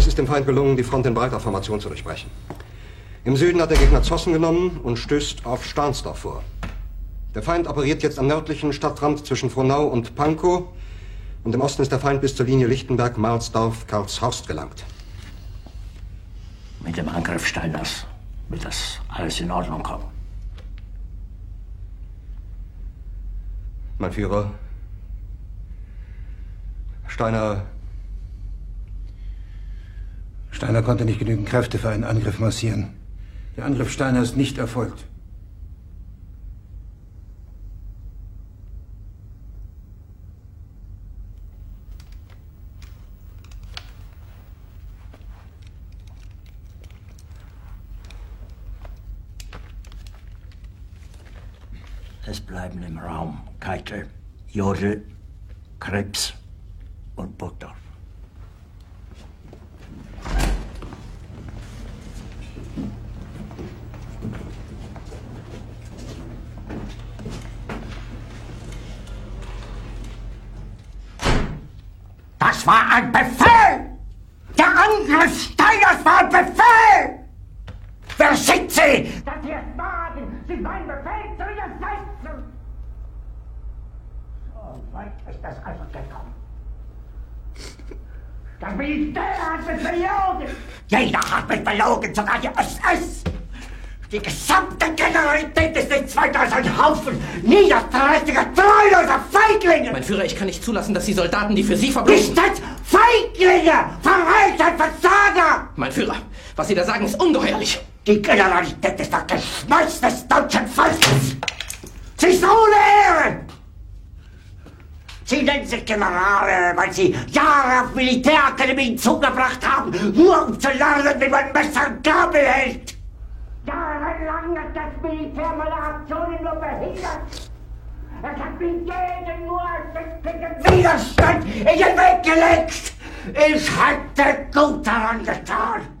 Es ist dem Feind gelungen, die Front in breiter Formation zu durchbrechen. Im Süden hat der Gegner Zossen genommen und stößt auf Stahnsdorf vor. Der Feind operiert jetzt am nördlichen Stadtrand zwischen Frohnau und Pankow und im Osten ist der Feind bis zur Linie Lichtenberg-Marsdorf-Karlshorst gelangt. Mit dem Angriff Steiners wird das alles in Ordnung kommen. Mein Führer, Steiner. Steiner konnte nicht genügend Kräfte für einen Angriff massieren. Der Angriff Steiner ist nicht erfolgt. Es bleiben im Raum Keitel, Jodl, Krebs und Burgdorf. Das war ein Befehl! Der Angriff Steiners war ein Befehl! Wer schickt Sie? Dass Sie es wagen, sich mein Befehl zu widersetzen! So weit ist das also gekommen. Das Militär hat mich belogen! Jeder hat mich belogen, sogar die SS! Die gesamte Generalität ist nichts weiter als ein Haufen niederträchtiger, treuloser Feiglinge! Mein Führer, ich kann nicht zulassen, dass die Soldaten, die für Sie verbringen... Nicht als Feiglinge! Verreiter, Versager! Mein Führer, was Sie da sagen, ist ungeheuerlich. Die Generalität ist das Geschmeiß des deutschen Volkes! Sie ist ohne Ehre! Sie nennen sich Generale, weil Sie Jahre auf Militärakademien zugebracht haben, nur um zu lernen, wie man Messer und Gabel hält! Hat das Militär meine Aktionen nur behindert! Es hat mir jeden nur ersichtlichen Widerstand in den Weg gelegt! Ich hätte gut daran getan,